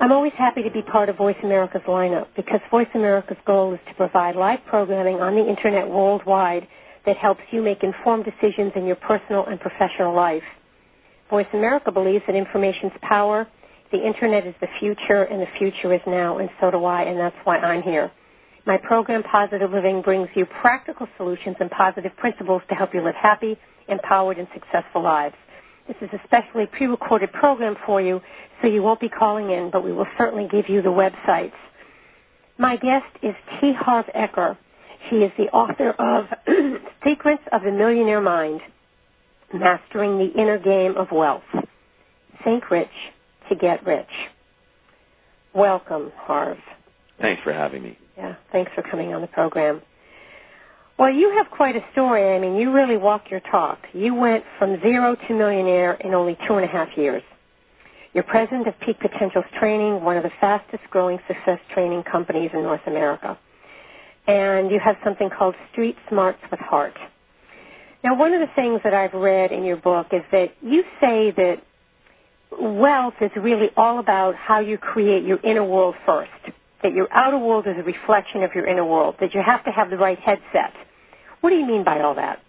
I'm always happy to be part of Voice America's lineup because Voice America's goal is to provide live programming on the internet worldwide that helps you make informed decisions in your personal and professional life. Voice America believes that information's power, the internet is the future, and the future is now, and so do I, and that's why I'm here. My program, Positive Living, brings you practical solutions and positive principles to help you live happy, empowered, and successful lives. This is a specially pre-recorded program for you, so you won't be calling in, but we will certainly give you the websites. My guest is T. Harv Eker. He is the author of Secrets of the Millionaire Mind, Mastering the Inner Game of Wealth. Think rich to get rich. Welcome, Harv. Thanks for having me. Yeah, thanks for coming on the program. Well, you have quite a story. I mean, you really walk your talk. You went from zero to millionaire in only two and a half years. You're president of Peak Potentials Training, one of the fastest growing success training companies in North America. And you have something called Street Smarts with Heart. Now, one of the things that I've read in your book is that you say that wealth is really all about how you create your inner world first. That your outer world is a reflection of your inner world. That you have to have the right headset what do you mean by all that?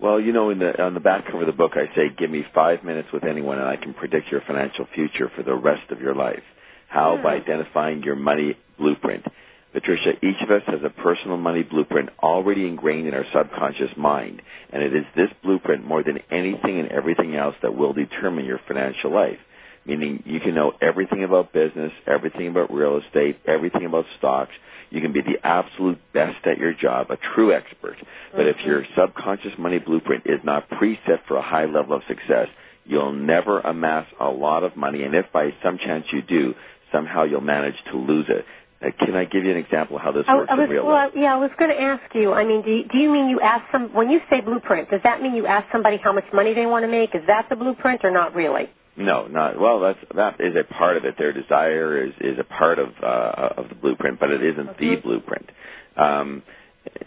Well, you know, in the on the back cover of the book, I say, "Give me five minutes with anyone, and I can predict your financial future for the rest of your life." How? Hmm. By identifying your money blueprint. Patricia, each of us has a personal money blueprint already ingrained in our subconscious mind, and it is this blueprint more than anything and everything else that will determine your financial life. Meaning, you can know everything about business, everything about real estate, everything about stocks you can be the absolute best at your job, a true expert. But mm-hmm. if your subconscious money blueprint is not preset for a high level of success, you'll never amass a lot of money. And if by some chance you do, somehow you'll manage to lose it. Uh, can I give you an example of how this works I, I was, in real well, life? Yeah, I was going to ask you. I mean, do you, do you mean you ask some when you say blueprint? Does that mean you ask somebody how much money they want to make? Is that the blueprint or not really? No, not well. That's that is a part of it. Their desire is is a part of uh, of the blueprint, but it isn't the blueprint. Um,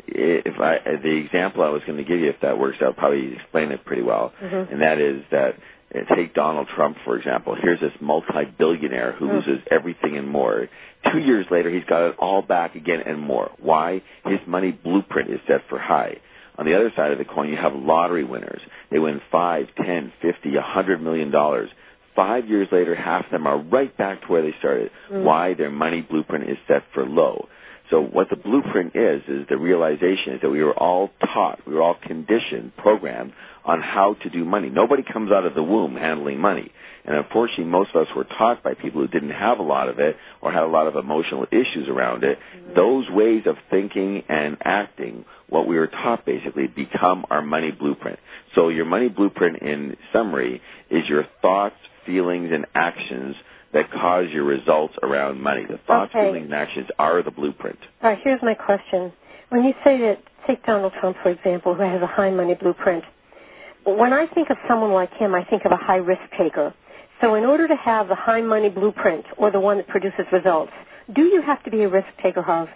if I the example I was going to give you, if that works out, probably explain it pretty well, mm-hmm. and that is that uh, take Donald Trump for example. Here's this multi-billionaire who mm-hmm. loses everything and more. Two years later, he's got it all back again and more. Why? His money blueprint is set for high. On the other side of the coin, you have lottery winners. They win five, ten, fifty, a hundred million dollars Five years later, half of them are right back to where they started. Mm. Why? Their money blueprint is set for low. So what the blueprint is, is the realization is that we were all taught, we were all conditioned, programmed on how to do money. Nobody comes out of the womb handling money. And unfortunately, most of us were taught by people who didn't have a lot of it or had a lot of emotional issues around it. Mm-hmm. Those ways of thinking and acting, what we were taught basically, become our money blueprint. So your money blueprint, in summary, is your thoughts, feelings, and actions that cause your results around money. The thoughts, okay. feelings, and actions are the blueprint. All right, here's my question. When you say that, take Donald Trump, for example, who has a high money blueprint. When I think of someone like him, I think of a high risk taker. So in order to have the high money blueprint or the one that produces results, do you have to be a risk taker, Harv?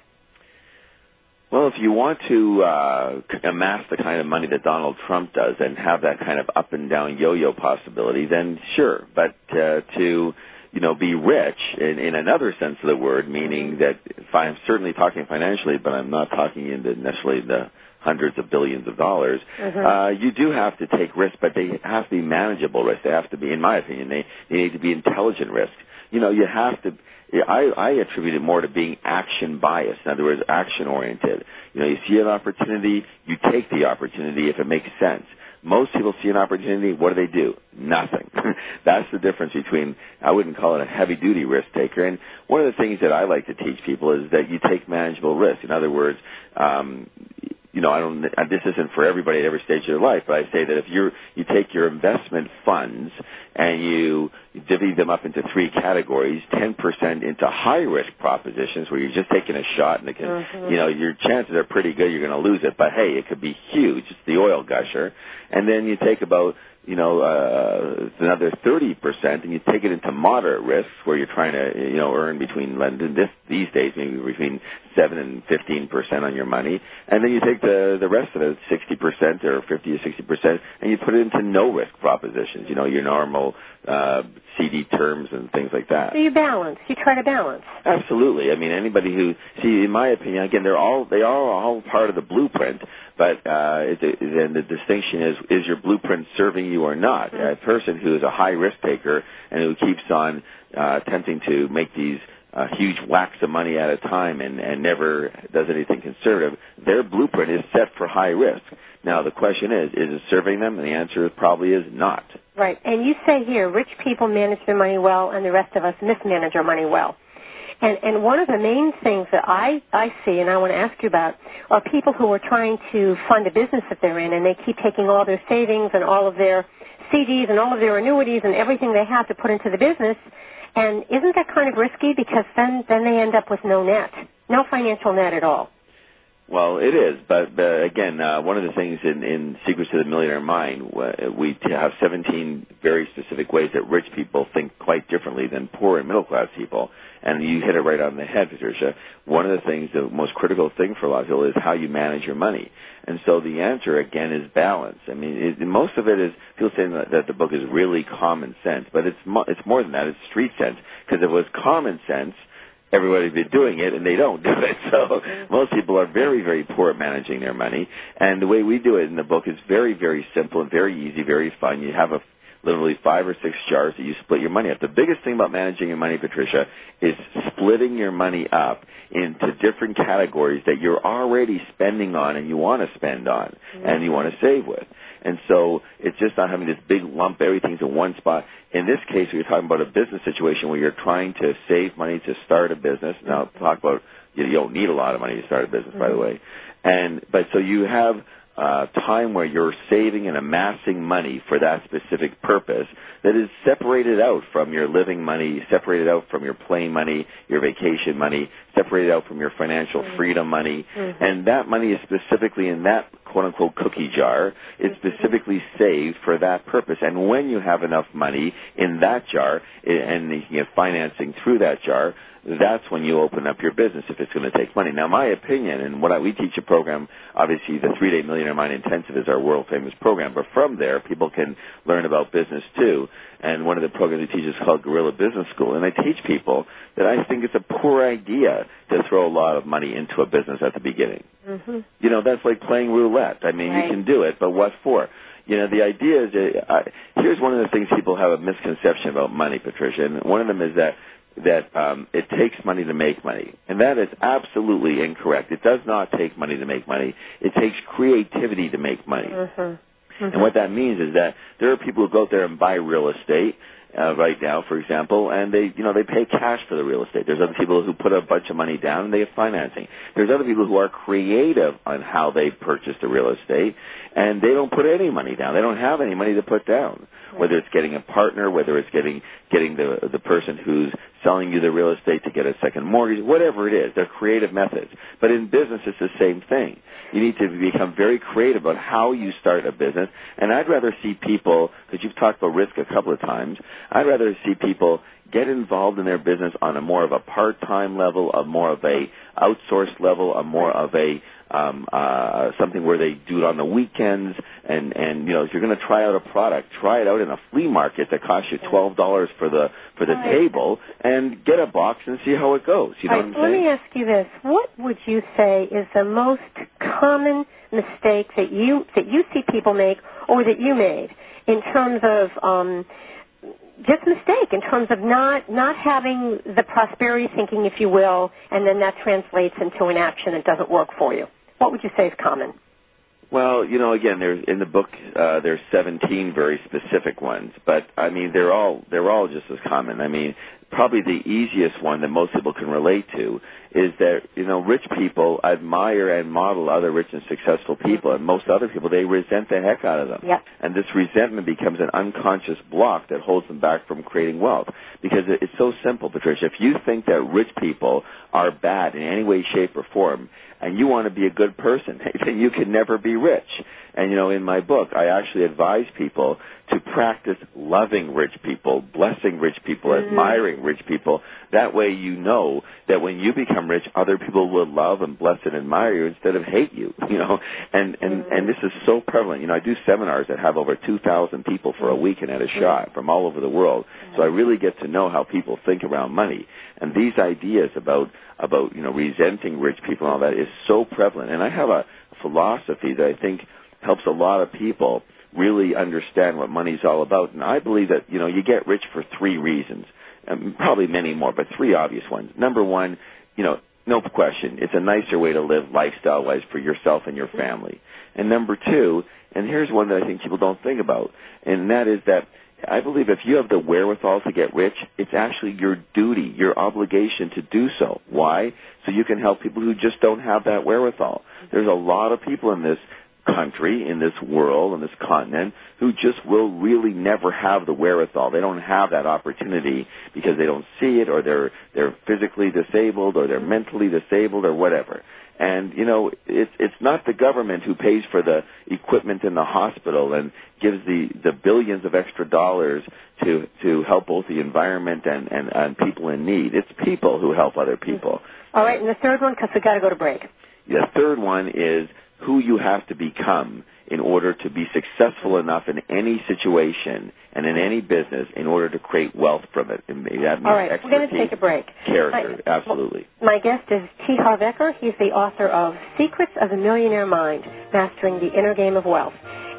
Well, if you want to uh, amass the kind of money that Donald Trump does and have that kind of up and down yo-yo possibility, then sure. But uh, to you know be rich in, in another sense of the word, meaning that if I'm certainly talking financially, but I'm not talking into necessarily the hundreds of billions of dollars, mm-hmm. uh, you do have to take risks, but they have to be manageable risks. They have to be, in my opinion, they, they need to be intelligent risks. You know, you have to I, I attribute it more to being action biased. In other words, action oriented. You know, you see an opportunity, you take the opportunity if it makes sense. Most people see an opportunity, what do they do? Nothing. That's the difference between, I wouldn't call it a heavy duty risk taker. And one of the things that I like to teach people is that you take manageable risk. In other words, um, you know, I don't. This isn't for everybody at every stage of their life, but I say that if you you take your investment funds and you divvy them up into three categories: ten percent into high risk propositions where you're just taking a shot and it can, mm-hmm. you know, your chances are pretty good you're going to lose it, but hey, it could be huge. It's the oil gusher, and then you take about you know, uh, another 30%, and you take it into moderate risks where you're trying to, you know, earn between, this, these days, maybe between 7 and 15% on your money, and then you take the, the rest of it, 60% or 50 to 60%, and you put it into no risk propositions, you know, your normal, uh, CD terms and things like that. So you balance. You try to balance. Absolutely. I mean, anybody who, see, in my opinion, again, they're all, they are all part of the blueprint, but uh, then the distinction is: is your blueprint serving you or not? Mm-hmm. A person who is a high risk taker and who keeps on uh, attempting to make these uh, huge whacks of money at a time and, and never does anything conservative, their blueprint is set for high risk. Now the question is, is it serving them? And the answer probably is not. Right. And you say here, rich people manage their money well, and the rest of us mismanage our money well. And, and one of the main things that I, I see and I want to ask you about are people who are trying to fund a business that they're in and they keep taking all their savings and all of their CDs and all of their annuities and everything they have to put into the business. And isn't that kind of risky because then, then they end up with no net, no financial net at all? Well, it is, but uh, again, uh, one of the things in, in Secrets of the Millionaire Mind, we have 17 very specific ways that rich people think quite differently than poor and middle class people. And you hit it right on the head, Patricia. One of the things, the most critical thing for a lot of people is how you manage your money. And so the answer again is balance. I mean, it, most of it is people saying that, that the book is really common sense, but it's mo- it's more than that. It's street sense because it was common sense everybody be doing it and they don't do it. So most people are very, very poor at managing their money. And the way we do it in the book is very, very simple and very easy, very fun. You have a literally five or six jars that you split your money up. The biggest thing about managing your money, Patricia, is splitting your money up into different categories that you're already spending on and you want to spend on mm-hmm. and you want to save with. And so it's just not having this big lump everything's in one spot. In this case, we're talking about a business situation where you're trying to save money to start a business. Now, talk about you don't need a lot of money to start a business, mm-hmm. by the mm-hmm. way. And but so you have uh, time where you're saving and amassing money for that specific purpose that is separated out from your living money, separated out from your play money, your vacation money, separated out from your financial mm-hmm. freedom money. Mm-hmm. And that money is specifically in that quote unquote cookie jar. It's mm-hmm. specifically saved for that purpose. And when you have enough money in that jar and you get financing through that jar, that's when you open up your business if it's going to take money. Now, my opinion, and what I, we teach a program, obviously the three-day Millionaire Mind Intensive is our world-famous program, but from there, people can learn about business too. And one of the programs we teach is called Guerrilla Business School, and I teach people that I think it's a poor idea to throw a lot of money into a business at the beginning. Mm-hmm. You know, that's like playing roulette. I mean, right. you can do it, but what for? you know, the idea is, uh, here's one of the things people have a misconception about money, Patricia, and one of them is that that um, it takes money to make money, and that is absolutely incorrect. It does not take money to make money. It takes creativity to make money. Mm-hmm. Mm-hmm. And what that means is that there are people who go out there and buy real estate uh, right now, for example, and they, you know, they pay cash for the real estate. There's other people who put a bunch of money down and they have financing. There's other people who are creative on how they purchase the real estate, and they don't put any money down. They don't have any money to put down. Whether it's getting a partner, whether it's getting getting the the person who's selling you the real estate to get a second mortgage, whatever it is, they're creative methods. But in business, it's the same thing. You need to become very creative about how you start a business. And I'd rather see people, because you've talked about risk a couple of times, I'd rather see people get involved in their business on a more of a part-time level, a more of a outsourced level, a more of a um, uh, something where they do it on the weekends. And and you know, if you're going to try out a product, try it out in a flea market that costs you twelve dollars for the for the right. table, and get a box and see how it goes. You know right, what I'm saying? Let me ask you this: What would you say is the most common mistake that you that you see people make, or that you made, in terms of um, just mistake in terms of not not having the prosperity thinking, if you will, and then that translates into an action that doesn't work for you. What would you say is common? Well, you know, again, there's in the book uh, there's 17 very specific ones, but I mean they're all they're all just as common. I mean, probably the easiest one that most people can relate to is that you know rich people admire and model other rich and successful people, and most other people they resent the heck out of them. Yep. And this resentment becomes an unconscious block that holds them back from creating wealth. Because it's so simple, Patricia. If you think that rich people are bad in any way, shape, or form, and you want to be a good person, then you can never be rich. And you know, in my book, I actually advise people to practice loving rich people, blessing rich people, mm-hmm. admiring rich people. That way you know that when you become rich, other people will love and bless and admire you instead of hate you, you know. And and mm-hmm. and this is so prevalent. You know, I do seminars that have over 2,000 people for a weekend at a mm-hmm. shot from all over the world. So I really get to know how people think around money. And these ideas about about, you know, resenting rich people and all that is so prevalent. And I have a philosophy that I think helps a lot of people really understand what money's all about. And I believe that, you know, you get rich for three reasons. Um, probably many more, but three obvious ones. Number one, you know, no question, it's a nicer way to live lifestyle-wise for yourself and your family. And number two, and here's one that I think people don't think about, and that is that I believe if you have the wherewithal to get rich, it's actually your duty, your obligation to do so. Why? So you can help people who just don't have that wherewithal. There's a lot of people in this country, in this world, in this continent, who just will really never have the wherewithal. They don't have that opportunity because they don't see it, or they're they're physically disabled, or they're mentally disabled, or whatever. And you know, it's it's not the government who pays for the equipment in the hospital and gives the the billions of extra dollars to to help both the environment and and, and people in need. It's people who help other people. All right, and the third one, because we got to go to break. The third one is who you have to become in order to be successful enough in any situation and in any business in order to create wealth from it. And that means All right, we're going to take a break. Character, my, absolutely. My guest is T. Harv Eker. He's the author of Secrets of the Millionaire Mind, Mastering the Inner Game of Wealth.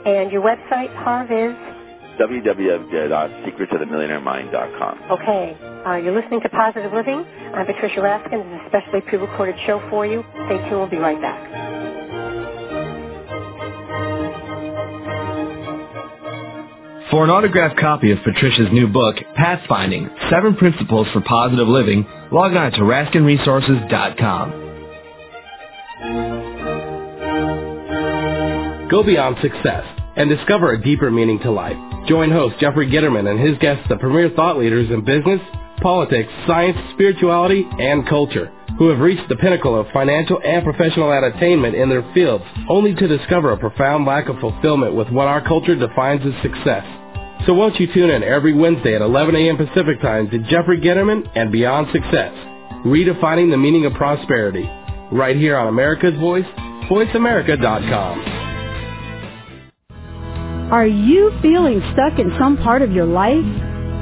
And your website, Harv, is? www.secretsofthemillionairemind.com. Okay. Uh, you're listening to Positive Living. I'm Patricia Raskin. This is a specially pre-recorded show for you. Stay tuned. We'll be right back. For an autographed copy of Patricia's new book, Pathfinding, Seven Principles for Positive Living, log on to RaskinResources.com. Go beyond success and discover a deeper meaning to life. Join host Jeffrey Gitterman and his guests, the premier thought leaders in business, politics, science, spirituality, and culture, who have reached the pinnacle of financial and professional attainment in their fields, only to discover a profound lack of fulfillment with what our culture defines as success. So won't you tune in every Wednesday at 11 a.m. Pacific Time to Jeffrey Gitterman and Beyond Success, redefining the meaning of prosperity, right here on America's Voice, voiceamerica.com. Are you feeling stuck in some part of your life?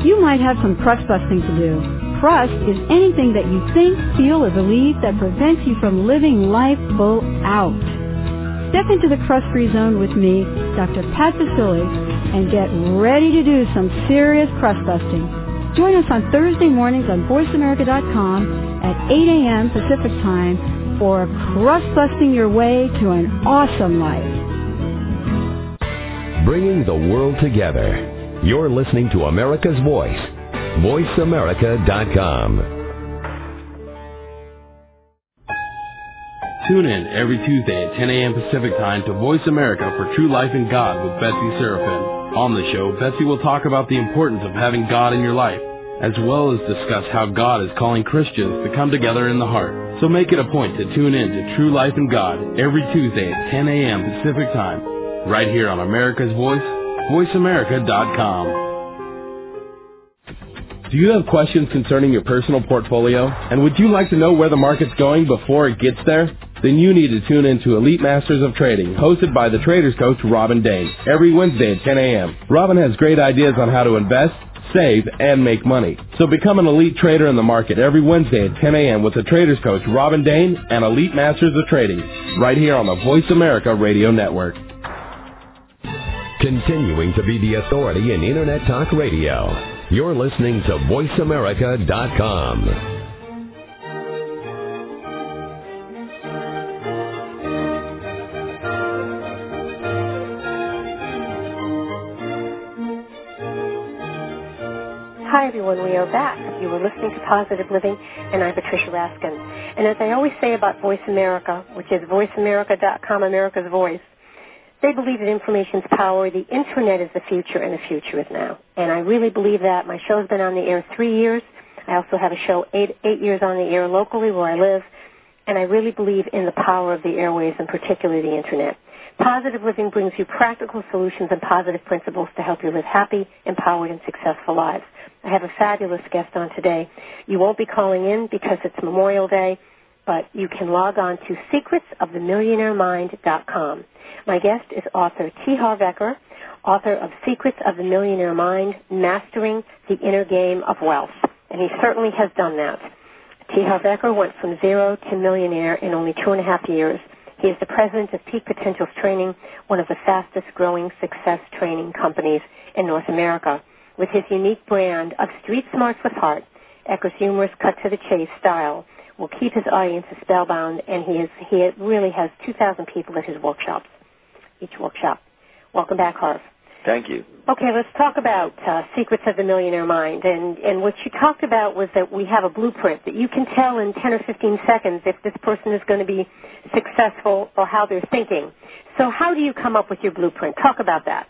You might have some crust busting to do. Crust is anything that you think, feel, or believe that prevents you from living life full out. Step into the crust-free zone with me, Dr. Pat Baccili, and get ready to do some serious crust busting. Join us on Thursday mornings on VoiceAmerica.com at 8 a.m. Pacific Time for crust busting your way to an awesome life. Bringing the world together. You're listening to America's Voice. VoiceAmerica.com. Tune in every Tuesday at 10 a.m. Pacific Time to Voice America for True Life in God with Betsy Seraphin. On the show, Betsy will talk about the importance of having God in your life, as well as discuss how God is calling Christians to come together in the heart. So make it a point to tune in to True Life in God every Tuesday at 10 a.m. Pacific Time, right here on America's Voice, voiceamerica.com. Do you have questions concerning your personal portfolio? And would you like to know where the market's going before it gets there? Then you need to tune in to Elite Masters of Trading, hosted by the Traders Coach Robin Dayne, every Wednesday at 10 a.m. Robin has great ideas on how to invest, save, and make money. So become an elite trader in the market every Wednesday at 10 a.m. with the Traders Coach Robin Dayne and Elite Masters of Trading, right here on the Voice America Radio Network. Continuing to be the authority in Internet Talk Radio, you're listening to VoiceAmerica.com. everyone. We are back. You are listening to Positive Living, and I'm Patricia Raskin. And as I always say about Voice America, which is voiceamerica.com, America's Voice, they believe that information's power. The internet is the future, and the future is now. And I really believe that. My show's been on the air three years. I also have a show eight eight years on the air locally where I live, and I really believe in the power of the airways, and particularly the internet. Positive living brings you practical solutions and positive principles to help you live happy, empowered, and successful lives. I have a fabulous guest on today. You won't be calling in because it's Memorial Day, but you can log on to secretsofthemillionairemind.com. My guest is author T. Harv Eker, author of Secrets of the Millionaire Mind, Mastering the Inner Game of Wealth. And he certainly has done that. T. Harv Eker went from zero to millionaire in only two and a half years. He is the president of Peak Potentials Training, one of the fastest growing success training companies in North America. With his unique brand of street smarts with heart, Eker's humorous cut to the chase style will keep his audiences spellbound and he is he really has 2,000 people at his workshops, each workshop. Welcome back, Harv. Thank you. Okay, let's talk about uh, Secrets of the Millionaire Mind. And, and what you talked about was that we have a blueprint that you can tell in 10 or 15 seconds if this person is going to be successful or how they're thinking. So how do you come up with your blueprint? Talk about that.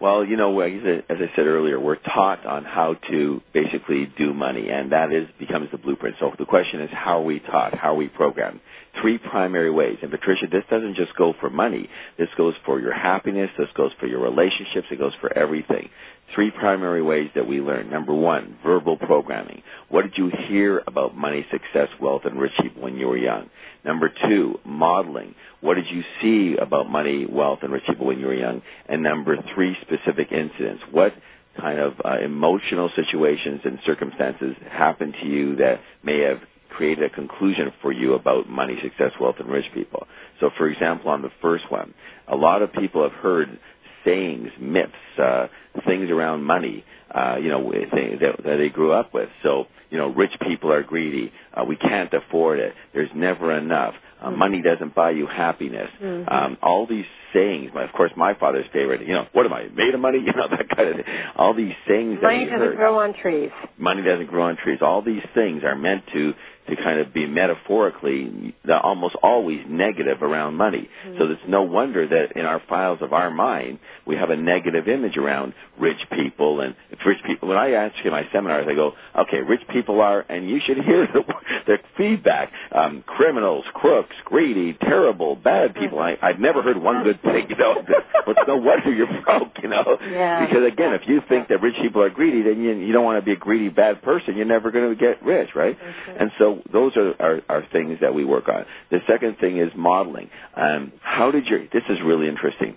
Well, you know, as I said earlier, we're taught on how to basically do money, and that is becomes the blueprint. So the question is, how are we taught? How are we programmed? Three primary ways. And Patricia, this doesn't just go for money. This goes for your happiness. This goes for your relationships. It goes for everything. Three primary ways that we learn. Number one, verbal programming. What did you hear about money, success, wealth, and rich people when you were young? Number two, modeling. What did you see about money, wealth, and rich people when you were young? And number three, specific incidents. What kind of uh, emotional situations and circumstances happened to you that may have created a conclusion for you about money, success, wealth, and rich people. So, for example, on the first one, a lot of people have heard sayings, myths, uh, things around money, uh, you know, that, that they grew up with. So, you know, rich people are greedy. Uh, we can't afford it. There's never enough. Uh, mm-hmm. Money doesn't buy you happiness. Mm-hmm. Um, all these sayings. Of course, my father's favorite. You know, what am I made of money? You know that kind of thing. All these sayings. Money that doesn't heard. grow on trees. Money doesn't grow on trees. All these things are meant to to kind of be metaphorically almost always negative around money. Mm-hmm. So it's no wonder that in our files of our mind we have a negative image around rich people and rich people. When I ask in my seminars, I go, okay, rich people are, and you should hear the, the feedback: um, criminals, crooks, greedy, terrible, bad people. I, I've never heard one good thing. You know, but no wonder you're broke. You know, yeah. because again, if you think that rich people are greedy, then you, you don't want to be a greedy bad person. You're never going to get rich, right? Okay. And so those are, are, are things that we work on. The second thing is modeling. Um, how did your, this is really interesting.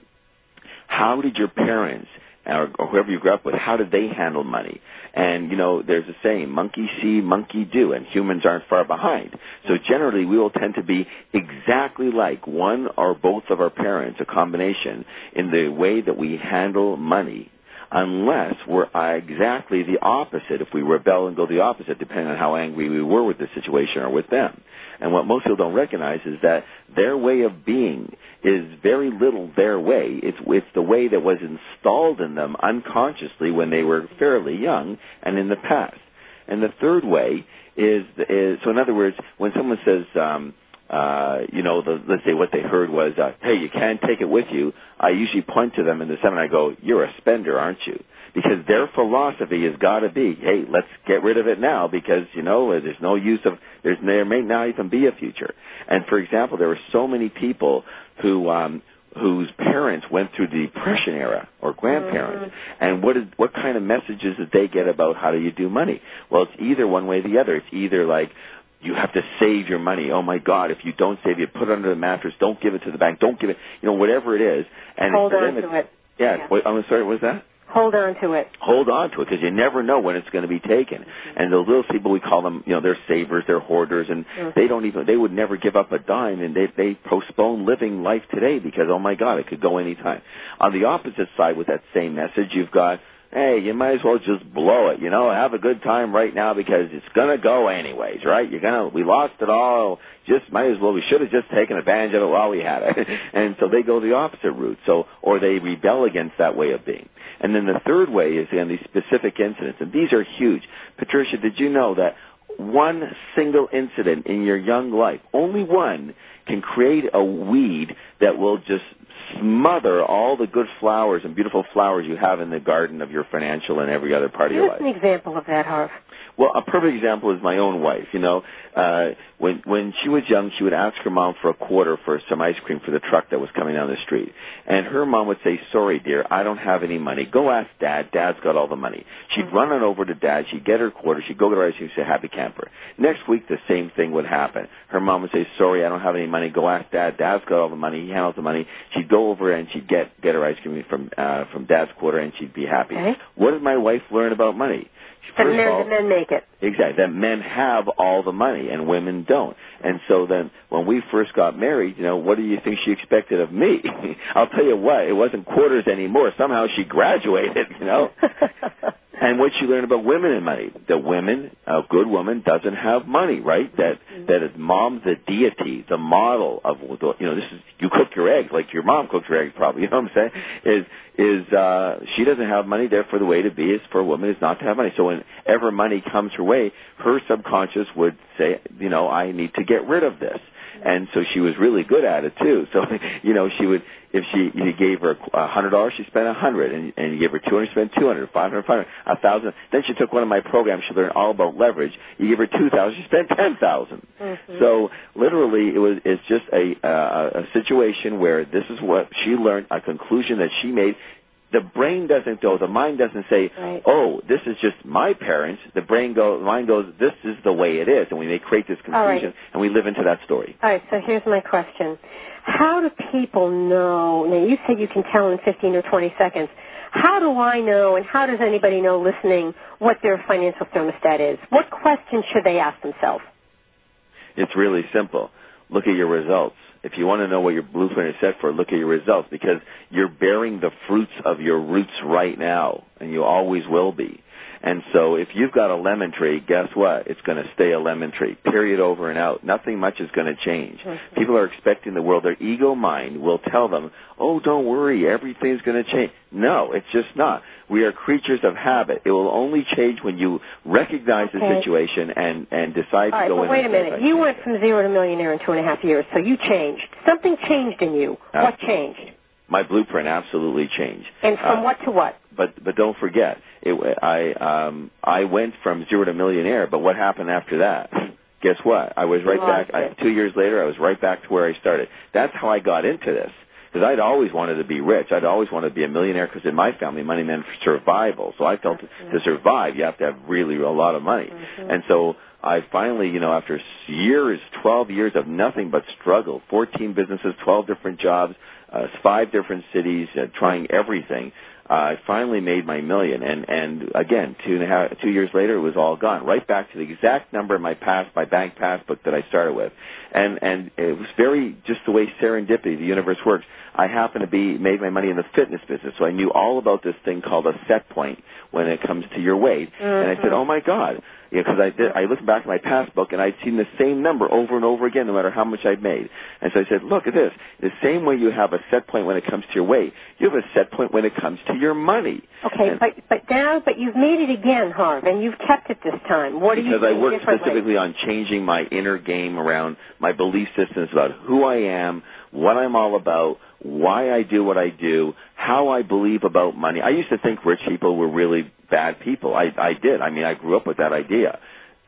How did your parents or, or whoever you grew up with, how did they handle money? And, you know, there's a saying, monkey see, monkey do, and humans aren't far behind. So generally, we will tend to be exactly like one or both of our parents, a combination, in the way that we handle money unless we're exactly the opposite if we rebel and go the opposite depending on how angry we were with the situation or with them. And what most people don't recognize is that their way of being is very little their way. It's, it's the way that was installed in them unconsciously when they were fairly young and in the past. And the third way is, is so in other words, when someone says, um, uh, you know, the, let's say what they heard was, uh, hey, you can't take it with you. I usually point to them in the seminar. I go, you're a spender, aren't you? Because their philosophy has got to be, hey, let's get rid of it now because you know there's no use of there's there may not even be a future. And for example, there were so many people who um, whose parents went through the depression era or grandparents mm-hmm. and what is what kind of messages did they get about how do you do money well it's either one way or the other it's either like you have to save your money. Oh my God! If you don't save it, put it under the mattress. Don't give it to the bank. Don't give it. You know, whatever it is. And hold on to it. Yeah. yeah. Wait, I'm sorry. What was that? Hold on to it. Hold on to it because you never know when it's going to be taken. Mm-hmm. And those little people, we call them, you know, they're savers, they're hoarders, and mm-hmm. they don't even, they would never give up a dime, and they they postpone living life today because oh my God, it could go any time. On the opposite side, with that same message, you've got hey, you might as well just blow it, you know, have a good time right now because it's gonna go anyways, right? You're gonna, we lost it all, just might as well, we should have just taken advantage of it while we had it. and so they go the opposite route, so, or they rebel against that way of being. And then the third way is, in these specific incidents, and these are huge. Patricia, did you know that one single incident in your young life, only one, can create a weed that will just smother all the good flowers and beautiful flowers you have in the garden of your financial and every other part Give of your us life. an example of that, Harv. Well, a perfect example is my own wife. You know, uh, when when she was young, she would ask her mom for a quarter for some ice cream for the truck that was coming down the street, and her mom would say, "Sorry, dear, I don't have any money. Go ask Dad. Dad's got all the money." She'd Mm-hmm. run on over to Dad. She'd get her quarter. She'd go get her ice cream. Say, "Happy camper." Next week, the same thing would happen. Her mom would say, "Sorry, I don't have any money. Go ask Dad. Dad's got all the money. He handles the money." She'd go over and she'd get get her ice cream from uh, from Dad's quarter, and she'd be happy. Okay. What did my wife learn about money? First men, all, the men make it. Exactly. That men have all the money and women don't. And so then when we first got married, you know, what do you think she expected of me? I'll tell you what, it wasn't quarters anymore. Somehow she graduated, you know. and what she learned about women and money. The women, a good woman doesn't have money, right? That that is mom's the deity, the model of you know, this is you cook your eggs like your mom cooks her eggs probably, you know what I'm saying? Is is uh she doesn't have money, therefore the way to be is for a woman is not to have money. So whenever money comes her way, her subconscious would say, you know, I need to get rid of this. And so she was really good at it too. So, you know, she would, if she, you gave her a hundred dollars, she spent a hundred, and, and you gave her two hundred, she spent two hundred, five hundred, five hundred, a thousand. Then she took one of my programs, she learned all about leverage. You give her two thousand, she spent ten thousand. Mhm. So literally, it was, it's just a, uh, a situation where this is what she learned, a conclusion that she made. The brain doesn't go, the mind doesn't say, Right. oh, this is just my parents. The brain goes, mind goes, this is the way it is. And we may create this All right. confusion, and we live into that story. All right, so here's my question. How do people know? Now, you said you can tell in 15 or 20 seconds. How do I know, and how does anybody know listening, what their financial thermostat is? What questions should they ask themselves? It's really simple. Look at your results. If you want to know what your blueprint is set for, look at your results because you're bearing the fruits of your roots right now, and you always will be. And so if you've got a lemon tree, guess what? It's going to stay a lemon tree. Period over and out. Nothing much is going to change. Mhm. People are expecting the world. Their ego mind will tell them, oh, don't worry, everything's going to change. No, it's just not. We are creatures of habit. It will only change when you recognize the situation and, and decide All to right, go but in wait a minute. "I You went from zero to millionaire in two and a half years, so you changed. Something changed in you. Uh, what changed? My blueprint absolutely changed. And from Uh, what to what? but but don't forget, it, I um I went from zero to millionaire. But what happened after that? Guess what? I was right back. I, two years later, I was right back to where I started. That's how I got into this. Because I'd always wanted to be rich. I'd always wanted to be a millionaire. Because in my family, money meant survival. So I felt to survive, you have to have really a lot of money. Mhm. And so I finally, you know, after years, 12 years of nothing but struggle, 14 businesses, 12 different jobs, uh, five different cities, uh, trying everything, uh, I finally made my million. And, and again, two and a half, two years later, it was all gone. Right back to the exact number in my past, my bank passbook that I started with. And, and it was very, just the way serendipity, the universe works. I happened to be, made my money in the fitness business. So I knew all about this thing called a set point when it comes to your weight. And I said, Mhm. oh my God, because I did, I looked back at my passbook and I'd seen the same number over and over again, no matter how much I'd made. And so I said, look at this. The same way you have a set point when it comes to your weight, you have a set point when it comes to your money. Okay, And- but but now, but you've made it again, Harv, and you've kept it this time. What do you because I worked specifically on changing my inner game around my belief systems about who I am, what I'm all about, why I do what I do, how I believe about money. I used to think rich people were really bad people. I I did. I mean, I grew up with that idea.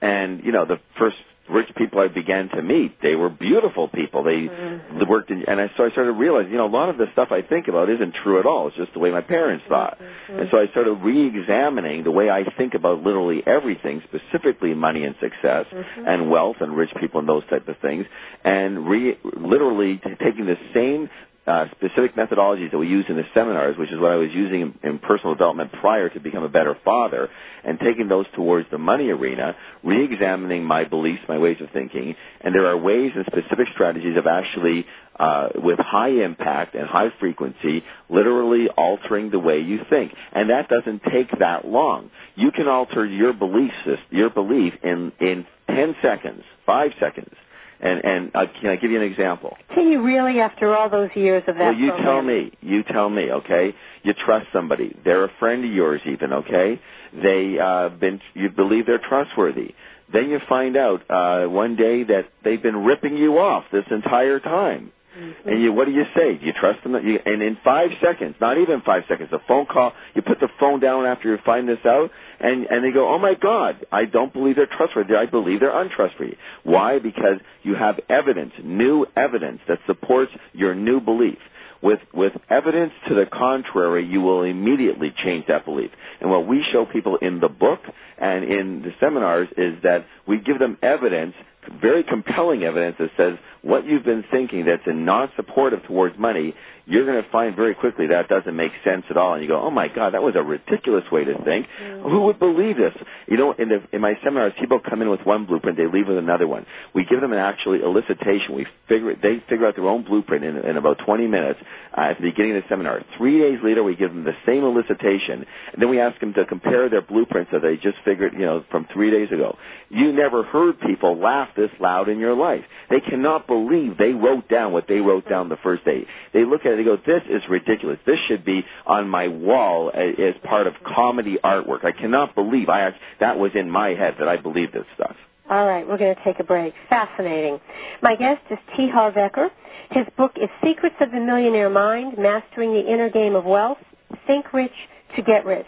And you know, the first rich people I began to meet, they were beautiful people. They Mhm. worked in, and I, so I started realizing, you know, a lot of the stuff I think about isn't true at all. It's just the way my parents thought. Mhm. And so I started re-examining the way I think about literally everything, specifically money and success Mhm. and wealth and rich people and those type of things, and re- literally t- taking the same uh, specific methodologies that we use in the seminars, which is what I was using in, in personal development prior to become a better father, and taking those towards the money arena, re-examining my beliefs, my ways of thinking, and there are ways and specific strategies of actually, uh, with high impact and high frequency, literally altering the way you think. And that doesn't take that long. You can alter your belief system, your belief in, in 10 seconds, 5 seconds. And and uh, can I give you an example? Can you really, after all those years of that? Well, you program? tell me. You tell me. Okay. You trust somebody. They're a friend of yours, even. Okay. They uh, been. You believe they're trustworthy. Then you find out uh, one day that they've been ripping you off this entire time. Mm-hmm. And you, what do you say? Do you trust them? You, and in five seconds, not even five seconds, a phone call, you put the phone down after you find this out, and and they go, "Oh my God, I don't believe they're trustworthy. I believe they're untrustworthy." Why? Because you have evidence, new evidence that supports your new belief. With with evidence to the contrary, you will immediately change that belief. And what we show people in the book and in the seminars is that we give them evidence very compelling evidence that says what you've been thinking that's not supportive towards money, you're going to find very quickly that doesn't make sense at all. And you go, oh my God, that was a ridiculous way to think. Mm. Who would believe this? You know, in, the, in my seminars, people come in with one blueprint, they leave with another one. We give them an actually elicitation. We figure, they figure out their own blueprint in, in about 20 minutes uh, at the beginning of the seminar. Three days later, we give them the same elicitation, and then we ask them to compare their blueprints that they just figured, you know, from three days ago. You never heard people laugh this loud in your life. They cannot believe they wrote down what they wrote down the first day. They look at it they go, this is ridiculous. This should be on my wall as part of comedy artwork. I cannot believe I that was in my head that I believed this stuff. All right, we're going to take a break. Fascinating. My guest is T. Harv Eker. His book is Secrets of the Millionaire Mind, Mastering the Inner Game of Wealth, Think Rich to Get Rich.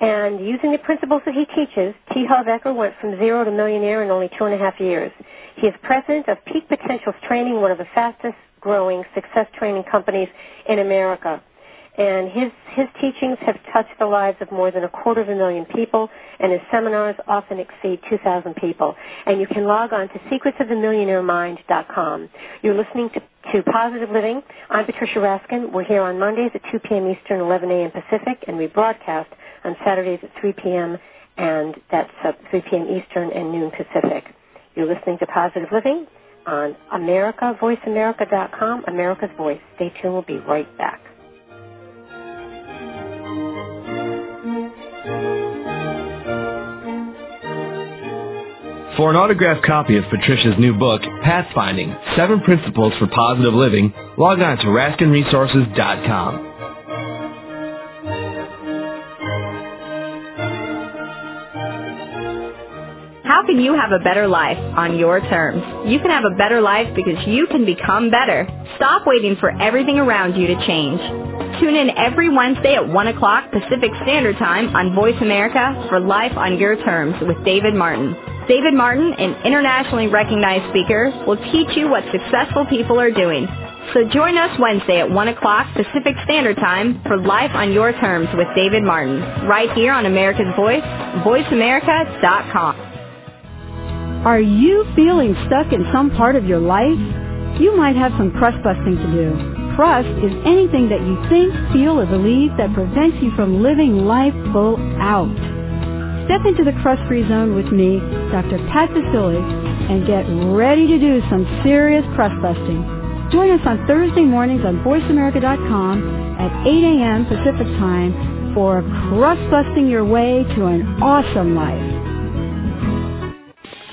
And using the principles that he teaches, T. Harv Eker went from zero to millionaire in only two and a half years. He is president of Peak Potentials Training, one of the fastest growing success training companies in America. And his, his teachings have touched the lives of more than a quarter of a million people, and his seminars often exceed 2,000 people. And you can log on to secretsofthemillionairemind.com. You're listening to, to Positive Living. I'm Patricia Raskin. We're here on Mondays at 2 p.m. Eastern, 11 a.m. Pacific, and we broadcast on Saturdays at 3 p.m. and that's uh, 3 p.m. Eastern and noon Pacific. You're listening to Positive Living on AmericaVoiceAmerica.com, America's Voice. Stay tuned. We'll be right back. For an autographed copy of Patricia's new book, Pathfinding, Seven Principles for Positive Living, log on to RaskinResources.com. can you have a better life on your terms? You can have a better life because you can become better. Stop waiting for everything around you to change. Tune in every Wednesday at 1 o'clock Pacific Standard Time on Voice America for Life on Your Terms with David Martin. David Martin, an internationally recognized speaker, will teach you what successful people are doing. So join us Wednesday at 1 o'clock Pacific Standard Time for Life on Your Terms with David Martin, right here on America's Voice, voiceamerica.com. Are you feeling stuck in some part of your life? You might have some crust busting to do. Crust is anything that you think, feel, or believe that prevents you from living life full out. Step into the crust-free zone with me, Dr. Pat Baccili, and get ready to do some serious crust busting. Join us on Thursday mornings on VoiceAmerica.com at 8 a.m. Pacific Time for crust busting your way to an awesome life.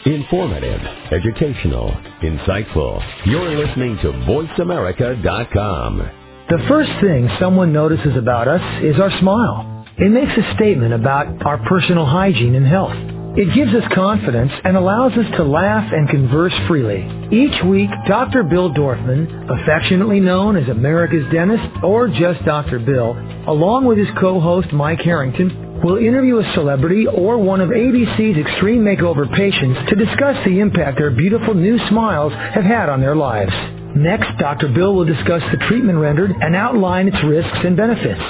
Informative, educational, insightful. You're listening to VoiceAmerica.com. The first thing someone notices about us is our smile. It makes a statement about our personal hygiene and health. It gives us confidence and allows us to laugh and converse freely. Each week, Dr. Bill Dorfman, affectionately known as America's Dentist or just Dr. Bill, along with his co-host Mike Harrington, will interview a celebrity or one of ABC's Extreme Makeover patients to discuss the impact their beautiful new smiles have had on their lives. Next, Dr. Bill will discuss the treatment rendered and outline its risks and benefits.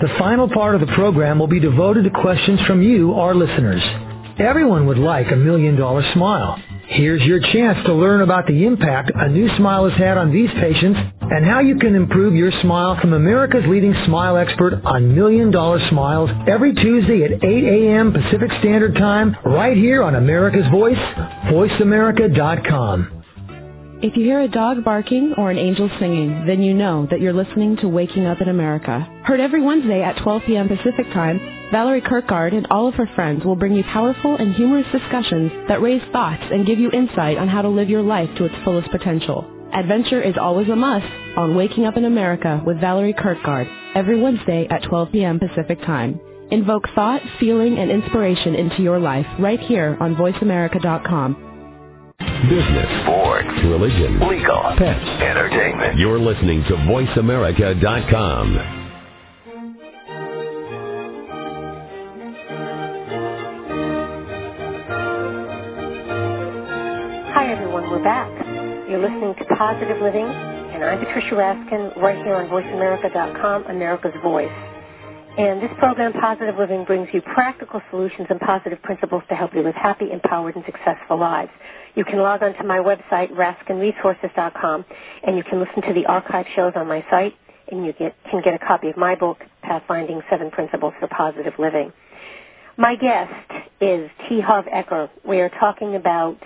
The final part of the program will be devoted to questions from you, our listeners. Everyone would like a million dollar smile. Here's your chance to learn about the impact a new smile has had on these patients and how you can improve your smile from America's leading smile expert on Million Dollar Smiles every Tuesday at 8 a.m. Pacific Standard Time right here on America's Voice, voiceamerica.com. If you hear a dog barking or an angel singing, then you know that you're listening to Waking Up in America. Heard every Wednesday at 12 p.m. Pacific Time, Valerie Kirkgaard and all of her friends will bring you powerful and humorous discussions that raise thoughts and give you insight on how to live your life to its fullest potential. Adventure is always a must on Waking Up in America with Valerie Kirkgaard every Wednesday at 12 p.m. Pacific Time. Invoke thought, feeling, and inspiration into your life right here on VoiceAmerica.com. Business, sports, religion, legal, pets, entertainment. You're listening to VoiceAmerica.com. Living, and I'm Patricia Raskin, right here on VoiceAmerica.com, America's Voice. And this program, Positive Living, brings you practical solutions and positive principles to help you live happy, empowered, and successful lives. You can log on to my website, raskinresources.com, and you can listen to the archive shows on my site, and you get, can get a copy of my book, Pathfinding Seven Principles for Positive Living. My guest is T. Harv Eker. We are talking about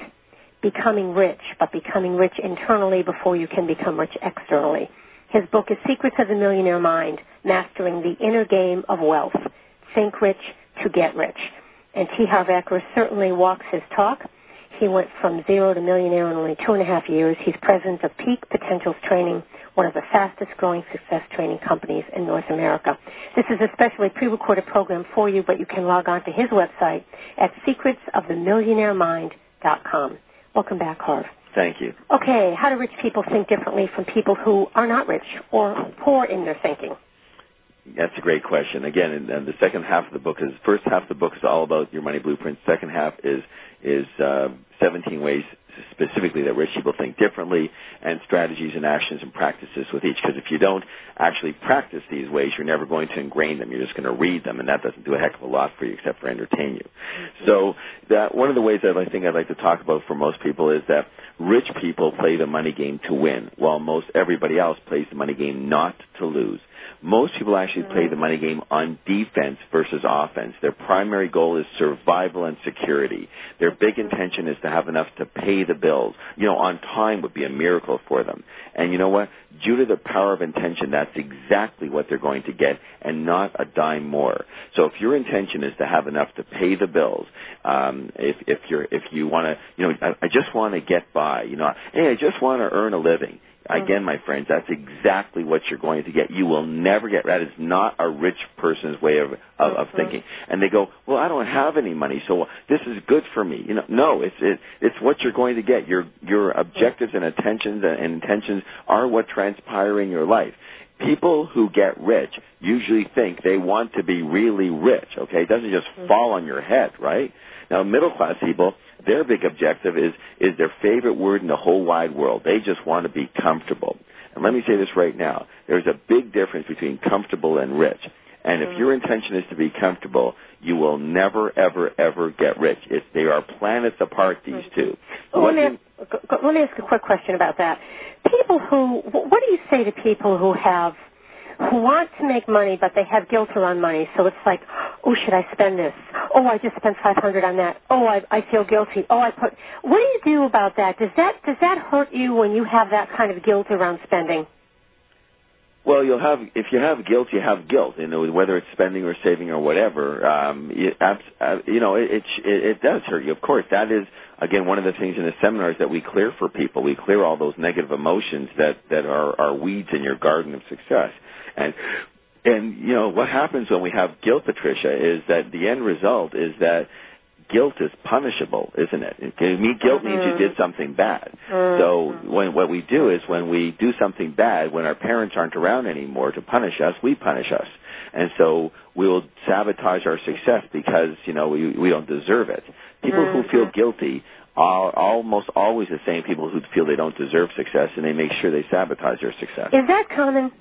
becoming rich, but becoming rich internally before you can become rich externally. His book is Secrets of the Millionaire Mind, Mastering the Inner Game of Wealth. Think rich to get rich. And T. Harv Eker certainly walks his talk. He went from zero to millionaire in only two and a half years. He's president of Peak Potentials Training, one of the fastest growing success training companies in North America. This is a specially pre-recorded program for you, but you can log on to his website at secretsofthemillionairemind.com. Welcome back, Harv. Thank you. Okay, how do rich people think differently from people who are not rich or poor in their thinking? That's a great question. Again, and, and the second half of the book is first half of the book is all about your money blueprint. Second half is is uh, 17 ways specifically that rich people think differently and strategies and actions and practices with each. Because if you don't actually practice these ways, you're never going to ingrain them. You're just going to read them, and that doesn't do a heck of a lot for you except for entertain you. So that one of the ways that I think I'd like to talk about for most people is that rich people play the money game to win, while most everybody else plays the money game not to lose. Most people actually play the money game on defense versus offense. Their primary goal is survival and security. Their big intention is to have enough to pay the bills. You know, on time would be a miracle for them. And you know what? Due to the power of intention, that's exactly what they're going to get and not a dime more. So if your intention is to have enough to pay the bills, um, if, if you're, if you want to, you know, I, I just want to get by, you know, hey, I just want to earn a living. Again, my friends, that's exactly what you're going to get. You will never get that. Is not a rich person's way of of, of mm-hmm. thinking. And they go, well, I don't have any money, so this is good for me. You know, no, it's it, it's what you're going to get. Your your objectives and intentions and intentions are what transpire in your life people who get rich usually think they want to be really rich, okay? It doesn't just mm-hmm. fall on your head, right? Now, middle class people, their big objective is, is their favorite word in the whole wide world. They just want to be comfortable. And let me say this right now. There's a big difference between comfortable and rich. And if mm. your intention is to be comfortable, you will never, ever, ever get rich. It's, they are planets apart, these mm-hmm. two. Well, let, me ask, uh, let me ask a quick question about that. People who, what do you say to people who have – who want to make money, but they have guilt around money. So it's like, oh, should I spend this? Oh, I just spent five hundred on that. Oh, I, I feel guilty. Oh, I put. What do you do about that? Does that does that hurt you when you have that kind of guilt around spending? Well, you'll have if you have guilt, you have guilt. You know, whether it's spending or saving or whatever. Um, you, uh, you know, it, it it does hurt you. Of course, that is again one of the things in the seminars that we clear for people. We clear all those negative emotions that that are are weeds in your garden of success. And and you know what happens when we have guilt, Patricia, is that the end result is that guilt is punishable, isn't it? it me, guilt mm-hmm. means you did something bad. Mm-hmm. So when what we do is when we do something bad, when our parents aren't around anymore to punish us, we punish us, and so we will sabotage our success because you know we we don't deserve it. People mm-hmm. who feel mm-hmm. guilty are almost always the same people who feel they don't deserve success, and they make sure they sabotage their success. Is that common?